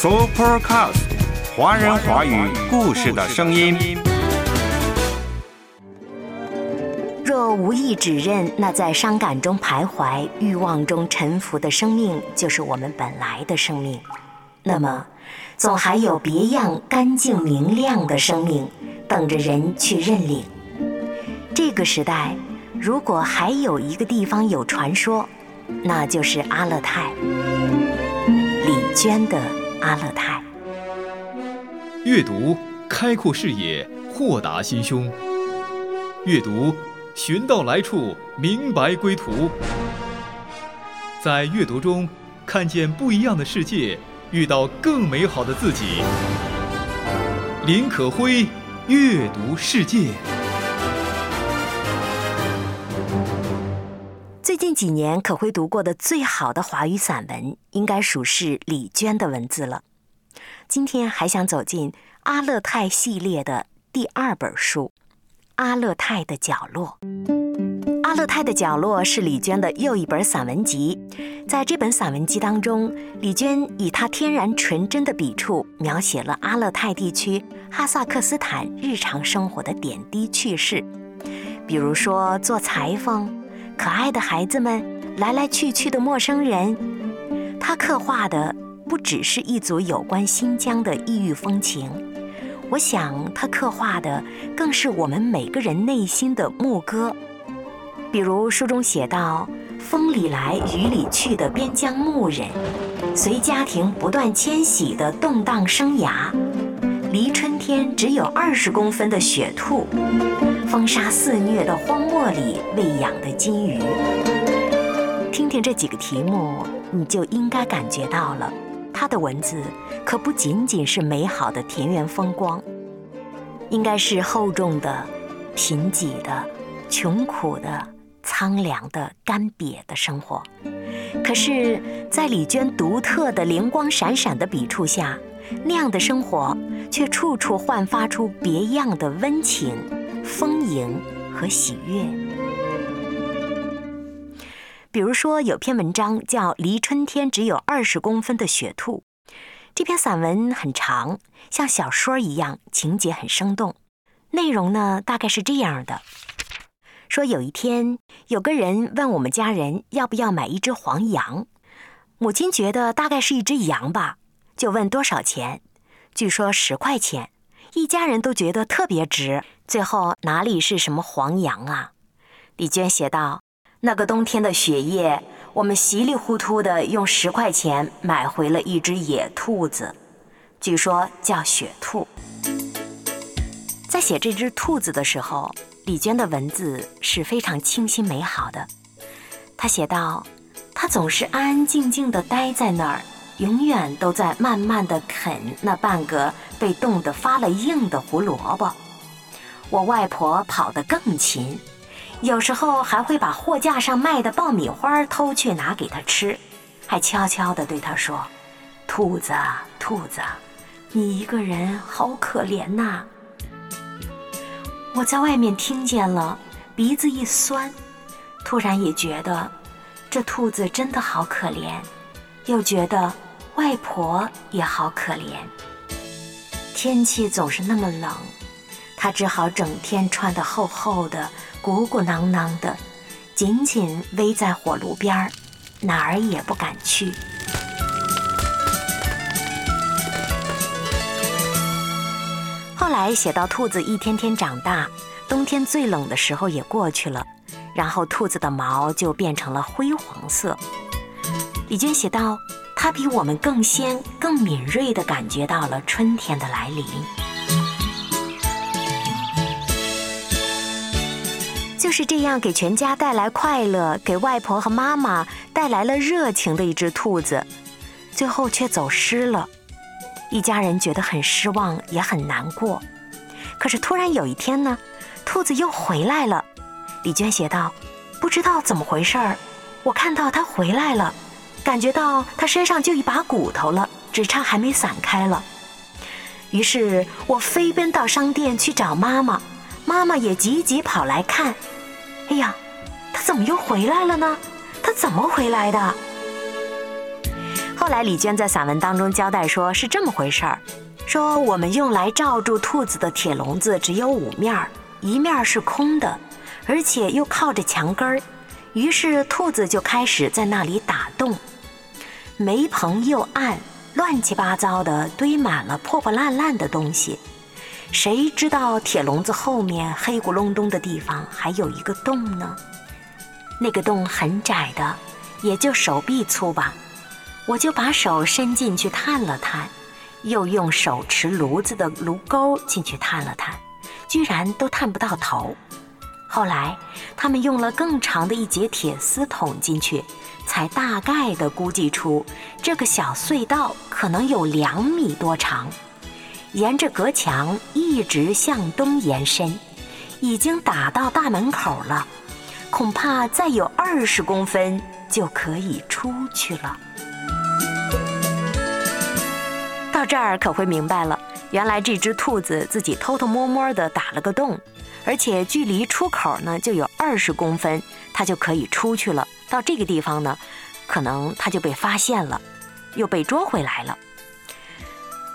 Supercast，华人华语故事的声音。若无意指认，那在伤感中徘徊、欲望中沉浮的生命，就是我们本来的生命。那么，总还有别样干净明亮的生命，等着人去认领。这个时代，如果还有一个地方有传说，那就是阿勒泰。李娟的阿勒泰。阅读开阔视野，豁达心胸。阅读寻到来处，明白归途。在阅读中看见不一样的世界，遇到更美好的自己。林可辉，阅读世界。最近几年，可会读过的最好的华语散文，应该属是李娟的文字了。今天还想走进阿勒泰系列的第二本书《阿勒泰的角落》。《阿勒泰的角落》是李娟的又一本散文集。在这本散文集当中，李娟以她天然纯真的笔触，描写了阿勒泰地区哈萨克斯坦日常生活的点滴趣事，比如说做裁缝。可爱的孩子们，来来去去的陌生人，他刻画的不只是一组有关新疆的异域风情，我想他刻画的更是我们每个人内心的牧歌。比如书中写到：“风里来雨里去的边疆牧人，随家庭不断迁徙的动荡生涯，离春天只有二十公分的雪兔。”风沙肆虐的荒漠里喂养的金鱼，听听这几个题目，你就应该感觉到了，他的文字可不仅仅是美好的田园风光，应该是厚重的、贫瘠的、穷苦的、苍凉的、干瘪的生活。可是，在李娟独特的灵光闪闪的笔触下，那样的生活却处处焕发出别样的温情。丰盈和喜悦。比如说，有篇文章叫《离春天只有二十公分的雪兔》，这篇散文很长，像小说一样，情节很生动。内容呢，大概是这样的：说有一天，有个人问我们家人要不要买一只黄羊，母亲觉得大概是一只羊吧，就问多少钱，据说十块钱。一家人都觉得特别值，最后哪里是什么黄羊啊？李娟写道：“那个冬天的雪夜，我们稀里糊涂的用十块钱买回了一只野兔子，据说叫雪兔。”在写这只兔子的时候，李娟的文字是非常清新美好的。她写道：“它总是安安静静的待在那儿。”永远都在慢慢的啃那半个被冻得发了硬的胡萝卜。我外婆跑得更勤，有时候还会把货架上卖的爆米花偷去拿给他吃，还悄悄地对他说：“兔子，兔子，你一个人好可怜呐。”我在外面听见了，鼻子一酸，突然也觉得这兔子真的好可怜，又觉得。外婆也好可怜，天气总是那么冷，她只好整天穿得厚厚的、鼓鼓囊囊的，紧紧偎在火炉边儿，哪儿也不敢去。后来写到兔子一天天长大，冬天最冷的时候也过去了，然后兔子的毛就变成了灰黄色。李娟写道。他比我们更先、更敏锐地感觉到了春天的来临。就是这样，给全家带来快乐，给外婆和妈妈带来了热情的一只兔子，最后却走失了。一家人觉得很失望，也很难过。可是突然有一天呢，兔子又回来了。李娟写道：“不知道怎么回事儿，我看到它回来了。”感觉到他身上就一把骨头了，只差还没散开了。于是我飞奔到商店去找妈妈，妈妈也急急跑来看。哎呀，他怎么又回来了呢？他怎么回来的？后来李娟在散文当中交代说，是这么回事儿：说我们用来罩住兔子的铁笼子只有五面儿，一面是空的，而且又靠着墙根儿，于是兔子就开始在那里打洞。煤棚又暗，乱七八糟的堆满了破破烂烂的东西。谁知道铁笼子后面黑咕隆咚的地方还有一个洞呢？那个洞很窄的，也就手臂粗吧。我就把手伸进去探了探，又用手持炉子的炉钩进去探了探，居然都探不到头。后来他们用了更长的一节铁丝捅进去，才大概的估计出这个小隧道可能有两米多长。沿着隔墙一直向东延伸，已经打到大门口了，恐怕再有二十公分就可以出去了。到这儿可会明白了，原来这只兔子自己偷偷摸摸地打了个洞，而且距离出口呢就有二十公分，它就可以出去了。到这个地方呢，可能它就被发现了，又被捉回来了。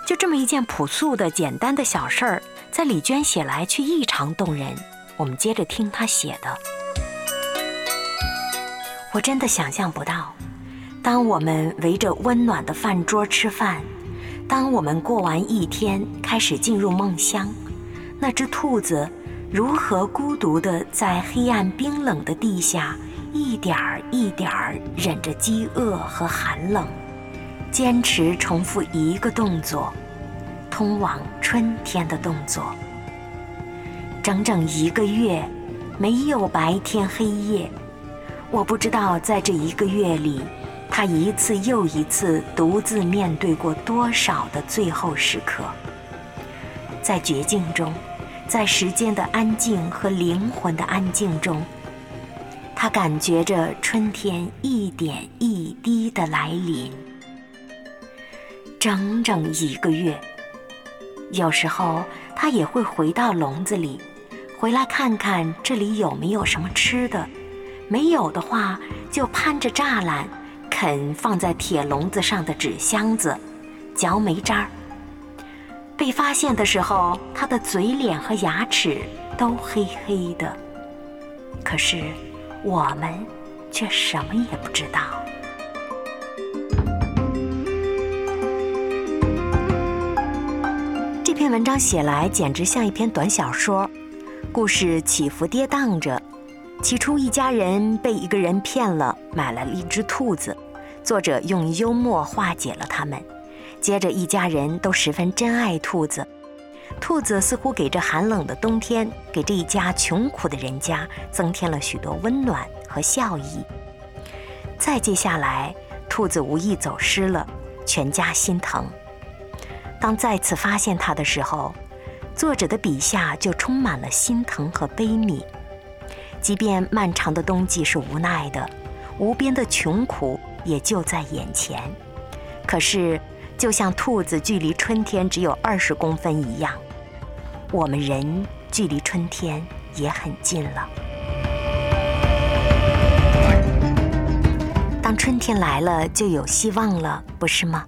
就这么一件朴素的、简单的小事儿，在李娟写来却异常动人。我们接着听她写的。我真的想象不到，当我们围着温暖的饭桌吃饭，当我们过完一天开始进入梦乡，那只兔子如何孤独地在黑暗冰冷的地下，一点儿一点儿忍着饥饿和寒冷。坚持重复一个动作，通往春天的动作。整整一个月，没有白天黑夜。我不知道在这一个月里，他一次又一次独自面对过多少的最后时刻。在绝境中，在时间的安静和灵魂的安静中，他感觉着春天一点一滴的来临。整整一个月，有时候他也会回到笼子里，回来看看这里有没有什么吃的。没有的话，就攀着栅栏啃放在铁笼子上的纸箱子，嚼煤渣儿。被发现的时候，他的嘴脸和牙齿都黑黑的。可是我们却什么也不知道。这篇文章写来简直像一篇短小说，故事起伏跌宕着。起初，一家人被一个人骗了，买了一只兔子。作者用幽默化解了他们。接着，一家人都十分珍爱兔子，兔子似乎给这寒冷的冬天，给这一家穷苦的人家增添了许多温暖和笑意。再接下来，兔子无意走失了，全家心疼。当再次发现它的时候，作者的笔下就充满了心疼和悲悯。即便漫长的冬季是无奈的，无边的穷苦也就在眼前，可是，就像兔子距离春天只有二十公分一样，我们人距离春天也很近了。当春天来了，就有希望了，不是吗？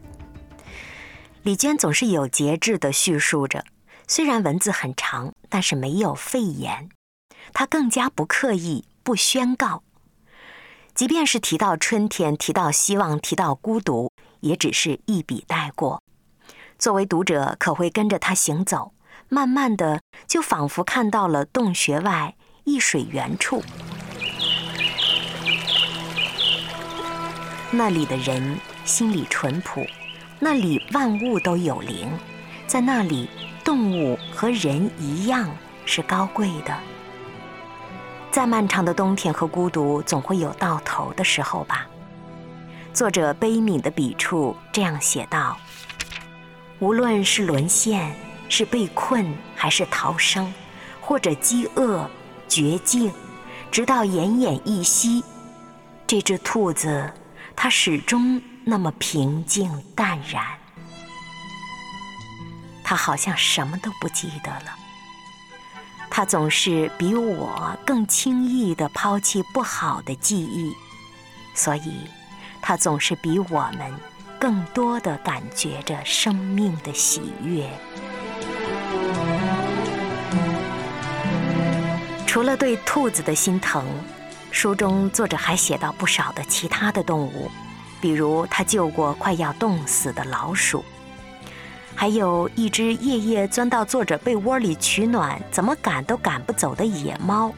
李娟总是有节制地叙述着，虽然文字很长，但是没有废言。她更加不刻意、不宣告。即便是提到春天、提到希望、提到孤独，也只是一笔带过。作为读者，可会跟着他行走，慢慢的就仿佛看到了洞穴外一水源处，那里的人心里淳朴。那里万物都有灵，在那里动物和人一样是高贵的。再漫长的冬天和孤独，总会有到头的时候吧。作者悲悯的笔触这样写道：无论是沦陷，是被困，还是逃生，或者饥饿、绝境，直到奄奄一息，这只兔子，它始终。那么平静淡然，他好像什么都不记得了。他总是比我更轻易地抛弃不好的记忆，所以，他总是比我们更多的感觉着生命的喜悦。除了对兔子的心疼，书中作者还写到不少的其他的动物，比如他救过快要冻死的老鼠，还有一只夜夜钻到作者被窝里取暖，怎么赶都赶不走的野猫。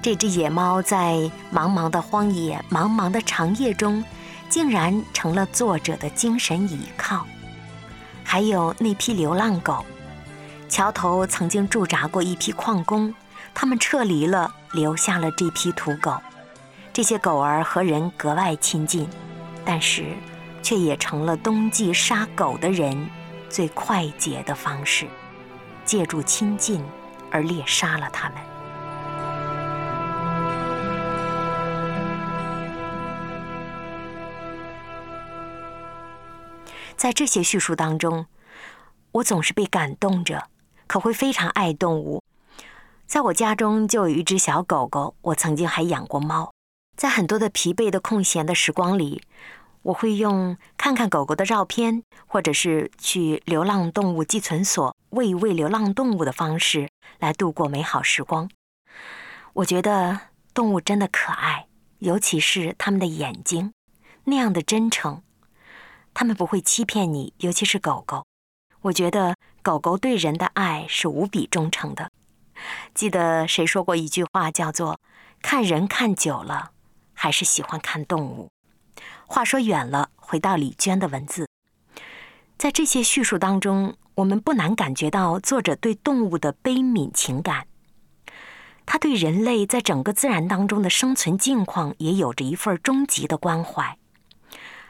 这只野猫在茫茫的荒野、茫茫的长夜中，竟然成了作者的精神依靠。还有那批流浪狗，桥头曾经驻扎过一批矿工，他们撤离了，留下了这批土狗。这些狗儿和人格外亲近，但是，却也成了冬季杀狗的人最快捷的方式，借助亲近而猎杀了它们。在这些叙述当中，我总是被感动着，可会非常爱动物。在我家中就有一只小狗狗，我曾经还养过猫。在很多的疲惫的空闲的时光里，我会用看看狗狗的照片，或者是去流浪动物寄存所喂一喂流浪动物的方式来度过美好时光。我觉得动物真的可爱，尤其是它们的眼睛，那样的真诚。他们不会欺骗你，尤其是狗狗。我觉得狗狗对人的爱是无比忠诚的。记得谁说过一句话，叫做“看人看久了，还是喜欢看动物”。话说远了，回到李娟的文字，在这些叙述当中，我们不难感觉到作者对动物的悲悯情感。他对人类在整个自然当中的生存境况也有着一份终极的关怀，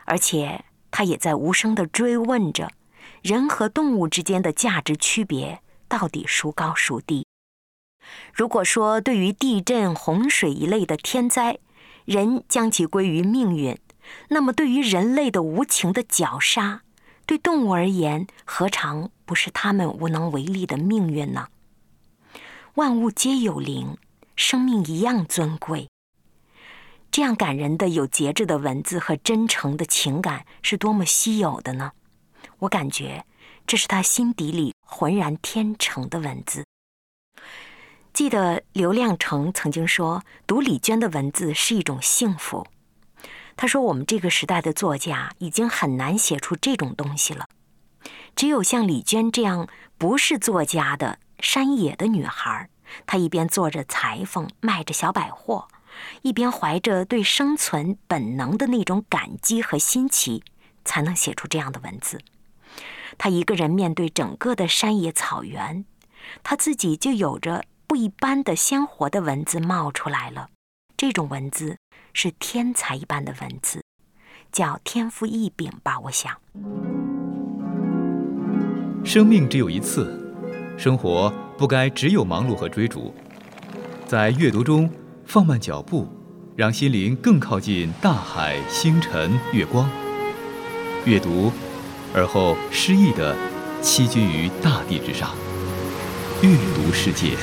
而且。他也在无声地追问着：人和动物之间的价值区别到底孰高孰低？如果说对于地震、洪水一类的天灾，人将其归于命运，那么对于人类的无情的绞杀，对动物而言，何尝不是他们无能为力的命运呢？万物皆有灵，生命一样尊贵。这样感人的、有节制的文字和真诚的情感是多么稀有的呢？我感觉这是他心底里浑然天成的文字。记得刘亮程曾经说，读李娟的文字是一种幸福。他说，我们这个时代的作家已经很难写出这种东西了，只有像李娟这样不是作家的山野的女孩，她一边做着裁缝，卖着小百货。一边怀着对生存本能的那种感激和新奇，才能写出这样的文字。他一个人面对整个的山野草原，他自己就有着不一般的鲜活的文字冒出来了。这种文字是天才一般的文字，叫天赋异禀吧。我想，生命只有一次，生活不该只有忙碌和追逐，在阅读中。放慢脚步，让心灵更靠近大海、星辰、月光。阅读，而后诗意地栖居于大地之上。阅读世界。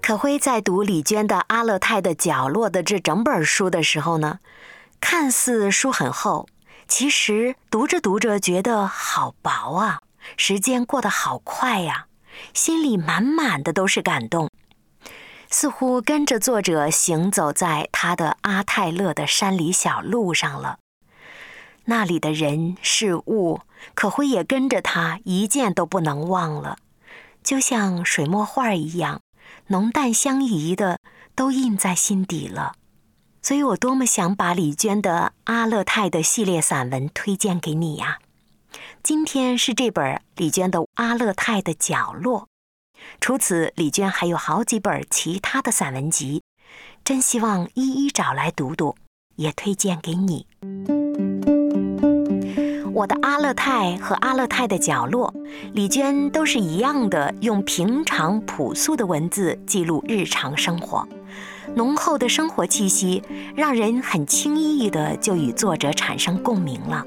可辉在读李娟的《阿勒泰的角落》的这整本书的时候呢，看似书很厚，其实读着读着觉得好薄啊，时间过得好快呀。心里满满的都是感动，似乎跟着作者行走在他的阿泰勒的山里小路上了。那里的人事物，可会也跟着他一件都不能忘了，就像水墨画一样，浓淡相宜的都印在心底了。所以我多么想把李娟的阿勒泰的系列散文推荐给你呀！今天是这本李娟的《阿勒泰的角落》，除此，李娟还有好几本其他的散文集，真希望一一找来读读，也推荐给你。我的《阿勒泰》和《阿勒泰的角落》，李娟都是一样的，用平常朴素的文字记录日常生活，浓厚的生活气息，让人很轻易的就与作者产生共鸣了。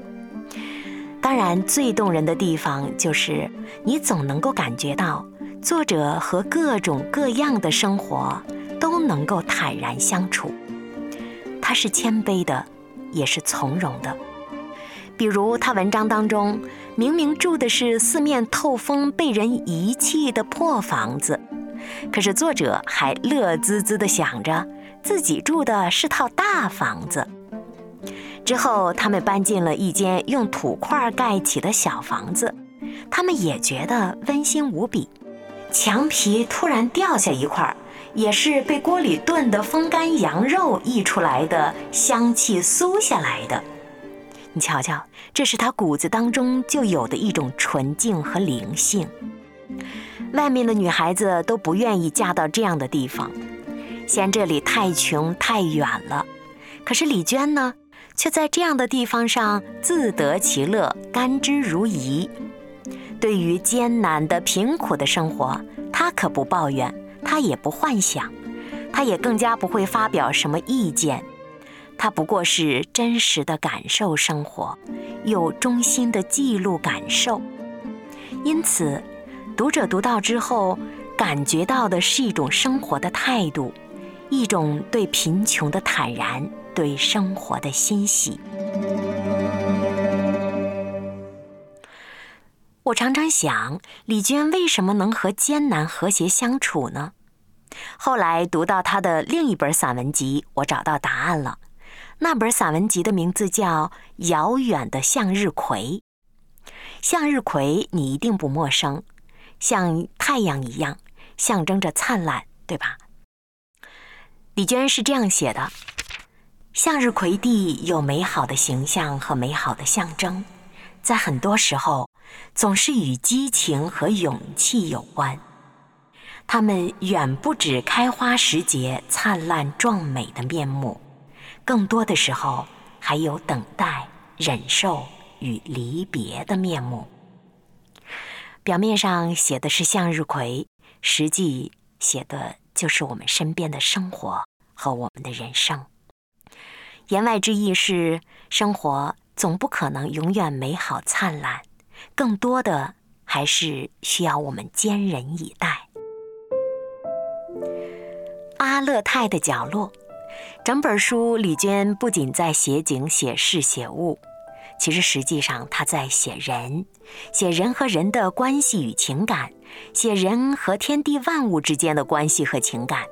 当然，最动人的地方就是你总能够感觉到作者和各种各样的生活都能够坦然相处。他是谦卑的，也是从容的。比如他文章当中，明明住的是四面透风、被人遗弃的破房子，可是作者还乐滋滋地想着自己住的是套大房子。之后，他们搬进了一间用土块盖起的小房子，他们也觉得温馨无比。墙皮突然掉下一块，也是被锅里炖的风干羊肉溢出来的香气酥下来的。你瞧瞧，这是他骨子当中就有的一种纯净和灵性。外面的女孩子都不愿意嫁到这样的地方，嫌这里太穷太远了。可是李娟呢，却在这样的地方上自得其乐，甘之如饴。对于艰难的、贫苦的生活，他可不抱怨，他也不幻想，他也更加不会发表什么意见。他不过是真实的感受生活，又衷心的记录感受。因此，读者读到之后，感觉到的是一种生活的态度，一种对贫穷的坦然，对生活的欣喜。我常常想，李娟为什么能和艰难和谐相处呢？后来读到她的另一本散文集，我找到答案了。那本散文集的名字叫《遥远的向日葵》。向日葵你一定不陌生，像太阳一样，象征着灿烂，对吧？李娟是这样写的：向日葵地有美好的形象和美好的象征，在很多时候。总是与激情和勇气有关，它们远不止开花时节灿烂壮美的面目，更多的时候还有等待、忍受与离别的面目。表面上写的是向日葵，实际写的就是我们身边的生活和我们的人生。言外之意是，生活总不可能永远美好灿烂。更多的还是需要我们坚忍以待。阿勒泰的角落，整本书李娟不仅在写景、写事、写物，其实实际上她在写人，写人和人的关系与情感，写人和天地万物之间的关系和情感。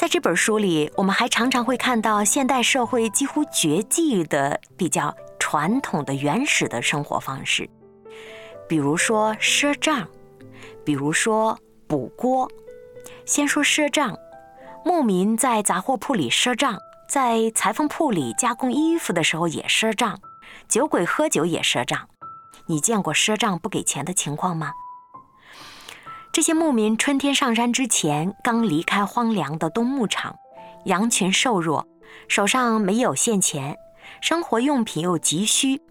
在这本书里，我们还常常会看到现代社会几乎绝迹的比较。传统的原始的生活方式，比如说赊账，比如说补锅。先说赊账，牧民在杂货铺里赊账，在裁缝铺里加工衣服的时候也赊账，酒鬼喝酒也赊账。你见过赊账不给钱的情况吗？这些牧民春天上山之前，刚离开荒凉的冬牧场，羊群瘦弱，手上没有现钱。生活用品又急需，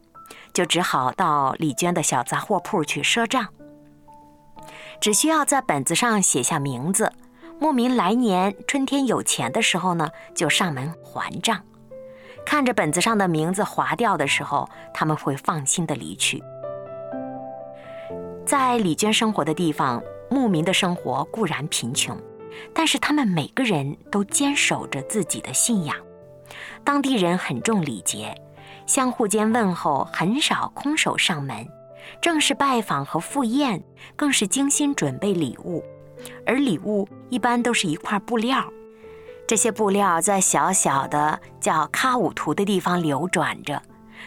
就只好到李娟的小杂货铺去赊账。只需要在本子上写下名字，牧民来年春天有钱的时候呢，就上门还账。看着本子上的名字划掉的时候，他们会放心的离去。在李娟生活的地方，牧民的生活固然贫穷，但是他们每个人都坚守着自己的信仰。当地人很重礼节，相互间问候很少空手上门，正式拜访和赴宴更是精心准备礼物，而礼物一般都是一块布料，这些布料在小小的叫喀武图的地方流转着，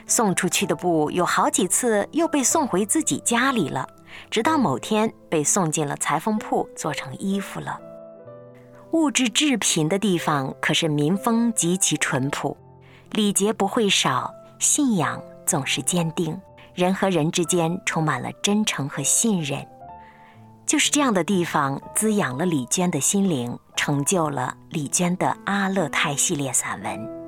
送出去的布有好几次又被送回自己家里了，直到某天被送进了裁缝铺做成衣服了。物质至贫的地方，可是民风极其淳朴，礼节不会少，信仰总是坚定，人和人之间充满了真诚和信任。就是这样的地方，滋养了李娟的心灵，成就了李娟的阿勒泰系列散文。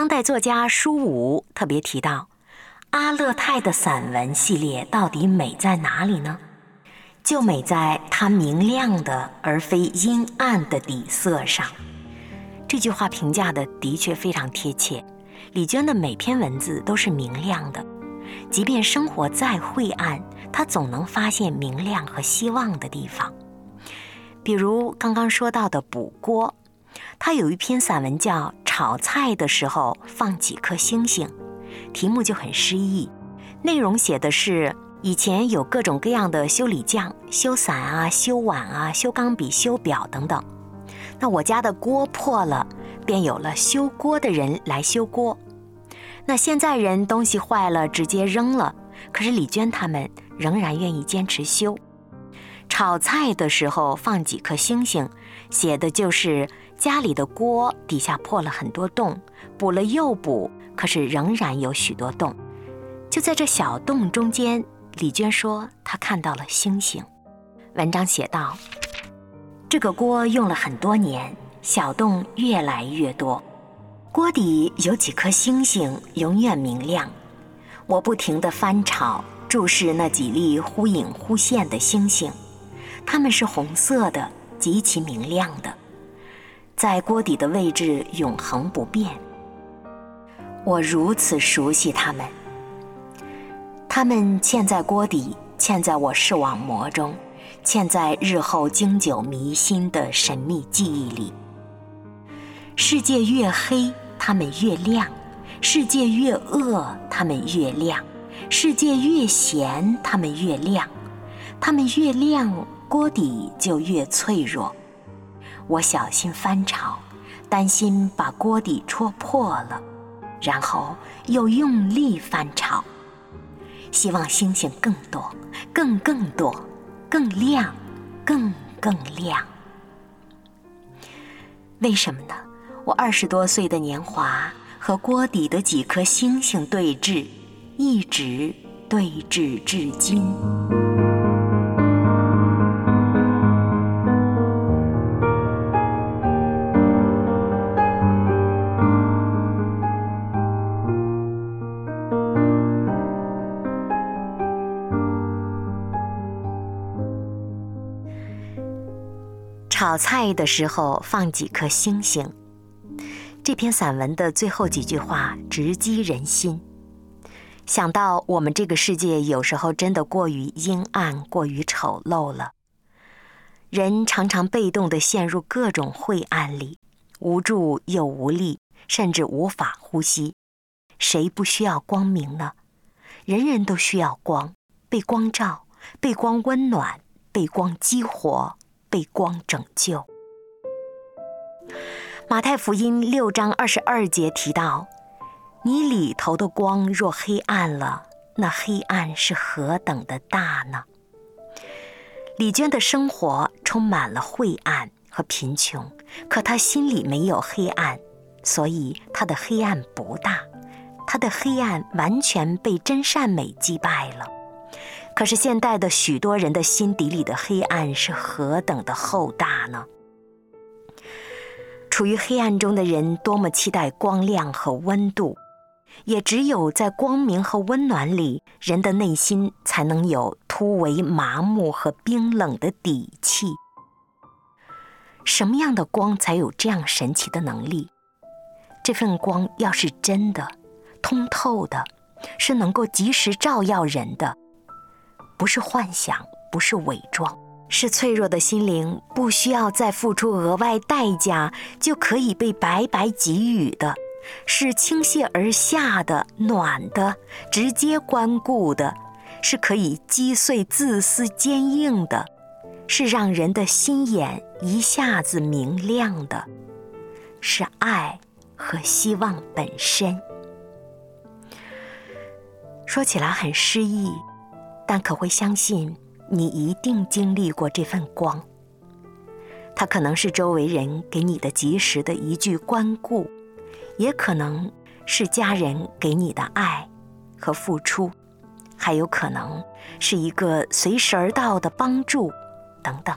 当代作家舒武特别提到。阿勒泰的散文系列到底美在哪里呢？就美在它明亮的而非阴暗的底色上。这句话评价的的确非常贴切。李娟的每篇文字都是明亮的，即便生活再晦暗，她总能发现明亮和希望的地方。比如刚刚说到的补锅，他有一篇散文叫《炒菜的时候放几颗星星》，题目就很诗意。内容写的是以前有各种各样的修理匠，修伞啊、修碗啊、修钢笔、修表等等。那我家的锅破了，便有了修锅的人来修锅。那现在人东西坏了直接扔了，可是李娟他们仍然愿意坚持修。炒菜的时候放几颗星星，写的就是家里的锅底下破了很多洞，补了又补，可是仍然有许多洞。就在这小洞中间，李娟说她看到了星星。文章写道。这个锅用了很多年，小洞越来越多，锅底有几颗星星，永远明亮。我不停地翻炒，注视那几粒忽隐忽现的星星，它们是红色的，极其明亮的，在锅底的位置永恒不变。我如此熟悉它们，它们嵌在锅底，嵌在我视网膜中。嵌在日后经久弥新的神秘记忆里。世界越黑，它们越亮；世界越恶，它们越亮；世界越咸，它们越亮。它们越亮，锅底就越脆弱。我小心翻炒，担心把锅底戳破了，然后又用力翻炒，希望星星更多，更更多。更亮，更更亮。为什么呢？我二十多岁的年华和锅底的几颗星星对峙，一直对峙至今。炒菜的时候放几颗星星。这篇散文的最后几句话直击人心。想到我们这个世界有时候真的过于阴暗、过于丑陋了，人常常被动地陷入各种晦暗里，无助又无力，甚至无法呼吸。谁不需要光明呢？人人都需要光，被光照，被光温暖，被光激活。被光拯救。马太福音六章二十二节提到：“你里头的光若黑暗了，那黑暗是何等的大呢？”李娟的生活充满了晦暗和贫穷，可她心里没有黑暗，所以她的黑暗不大，她的黑暗完全被真善美击败了。可是现代的许多人的心底里的黑暗是何等的厚大呢？处于黑暗中的人多么期待光亮和温度，也只有在光明和温暖里，人的内心才能有突围麻木和冰冷的底气。什么样的光才有这样神奇的能力？这份光要是真的、通透的，是能够及时照耀人的。不是幻想，不是伪装，是脆弱的心灵，不需要再付出额外代价就可以被白白给予的，是倾泻而下的暖的，直接关顾的，是可以击碎自私坚硬的，是让人的心眼一下子明亮的，是爱和希望本身。说起来很诗意。但可会相信，你一定经历过这份光。它可能是周围人给你的及时的一句关顾，也可能是家人给你的爱和付出，还有可能是一个随时而到的帮助，等等。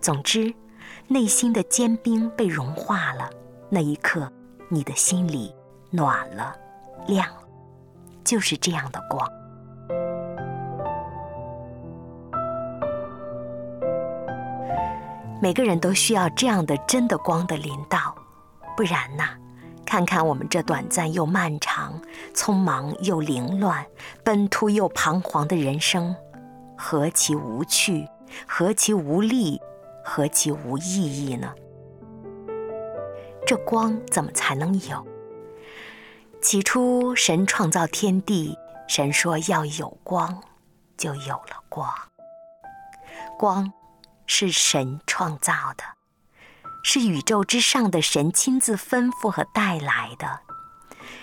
总之，内心的坚冰被融化了，那一刻，你的心里暖了，亮了，就是这样的光。每个人都需要这样的真的光的临到，不然呐，看看我们这短暂又漫长、匆忙又凌乱、奔突又彷徨的人生，何其无趣，何其无力，何其无意义呢？这光怎么才能有？起初，神创造天地，神说要有光，就有了光。光是神创造的，是宇宙之上的神亲自吩咐和带来的。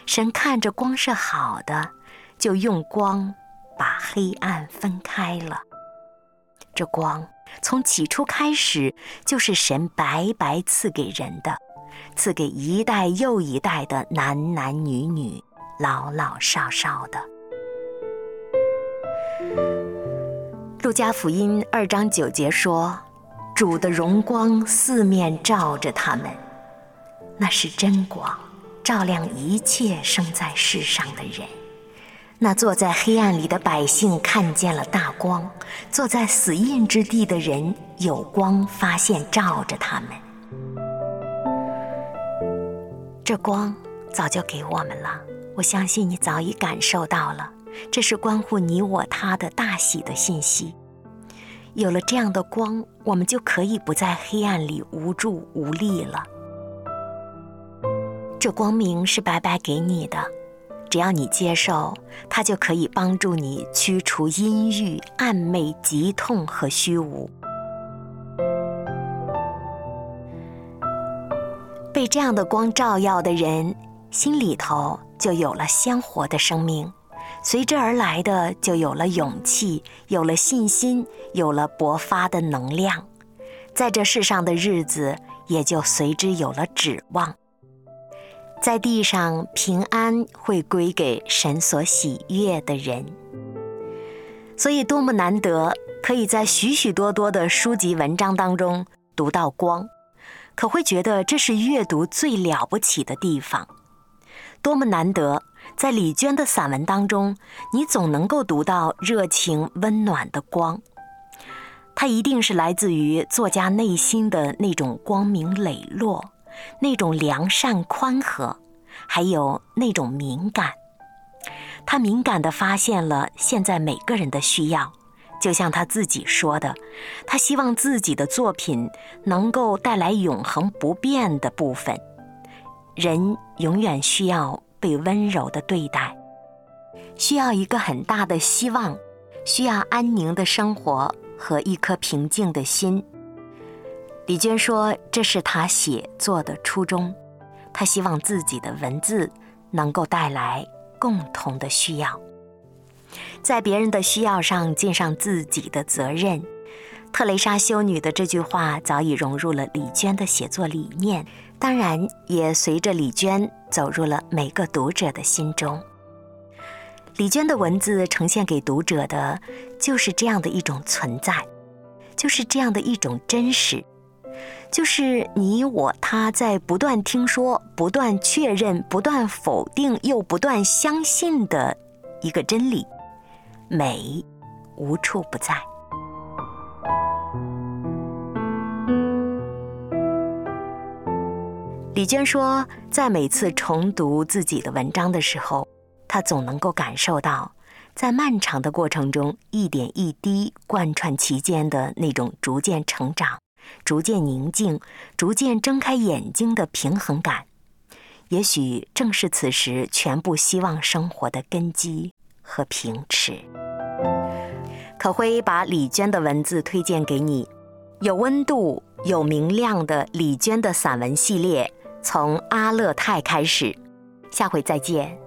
神看着光是好的，就用光把黑暗分开了。这光从起初开始就是神白白赐给人的，赐给一代又一代的男男女女、老老少少的。路加福音二章九节说：“主的荣光四面照着他们，那是真光。”照亮一切生在世上的人，那坐在黑暗里的百姓看见了大光，坐在死荫之地的人有光发现照着他们。这光早就给我们了，我相信你早已感受到了，这是关乎你我他的大喜的信息。有了这样的光，我们就可以不在黑暗里无助无力了。这光明是白白给你的，只要你接受，它就可以帮助你驱除阴郁、暗昧、疾痛和虚无。被这样的光照耀的人，心里头就有了鲜活的生命，随之而来的就有了勇气，有了信心，有了勃发的能量，在这世上的日子也就随之有了指望。在地上平安会归给神所喜悦的人，所以多么难得，可以在许许多多的书籍文章当中读到光，可会觉得这是阅读最了不起的地方。多么难得，在李娟的散文当中，你总能够读到热情温暖的光，它一定是来自于作家内心的那种光明磊落。那种良善宽和，还有那种敏感，他敏感地发现了现在每个人的需要，就像他自己说的，他希望自己的作品能够带来永恒不变的部分。人永远需要被温柔的对待，需要一个很大的希望，需要安宁的生活和一颗平静的心。李娟说：“这是她写作的初衷，她希望自己的文字能够带来共同的需要，在别人的需要上尽上自己的责任。”特蕾莎修女的这句话早已融入了李娟的写作理念，当然也随着李娟走入了每个读者的心中。李娟的文字呈现给读者的，就是这样的一种存在，就是这样的一种真实。就是你我他在不断听说、不断确认、不断否定又不断相信的一个真理：美无处不在。李娟说，在每次重读自己的文章的时候，她总能够感受到，在漫长的过程中，一点一滴贯穿其间的那种逐渐成长。逐渐宁静，逐渐睁开眼睛的平衡感，也许正是此时全部希望生活的根基和平池。可辉把李娟的文字推荐给你，有温度、有明亮的李娟的散文系列，从阿勒泰开始。下回再见。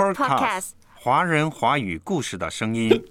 Podcast，华人华语故事的声音。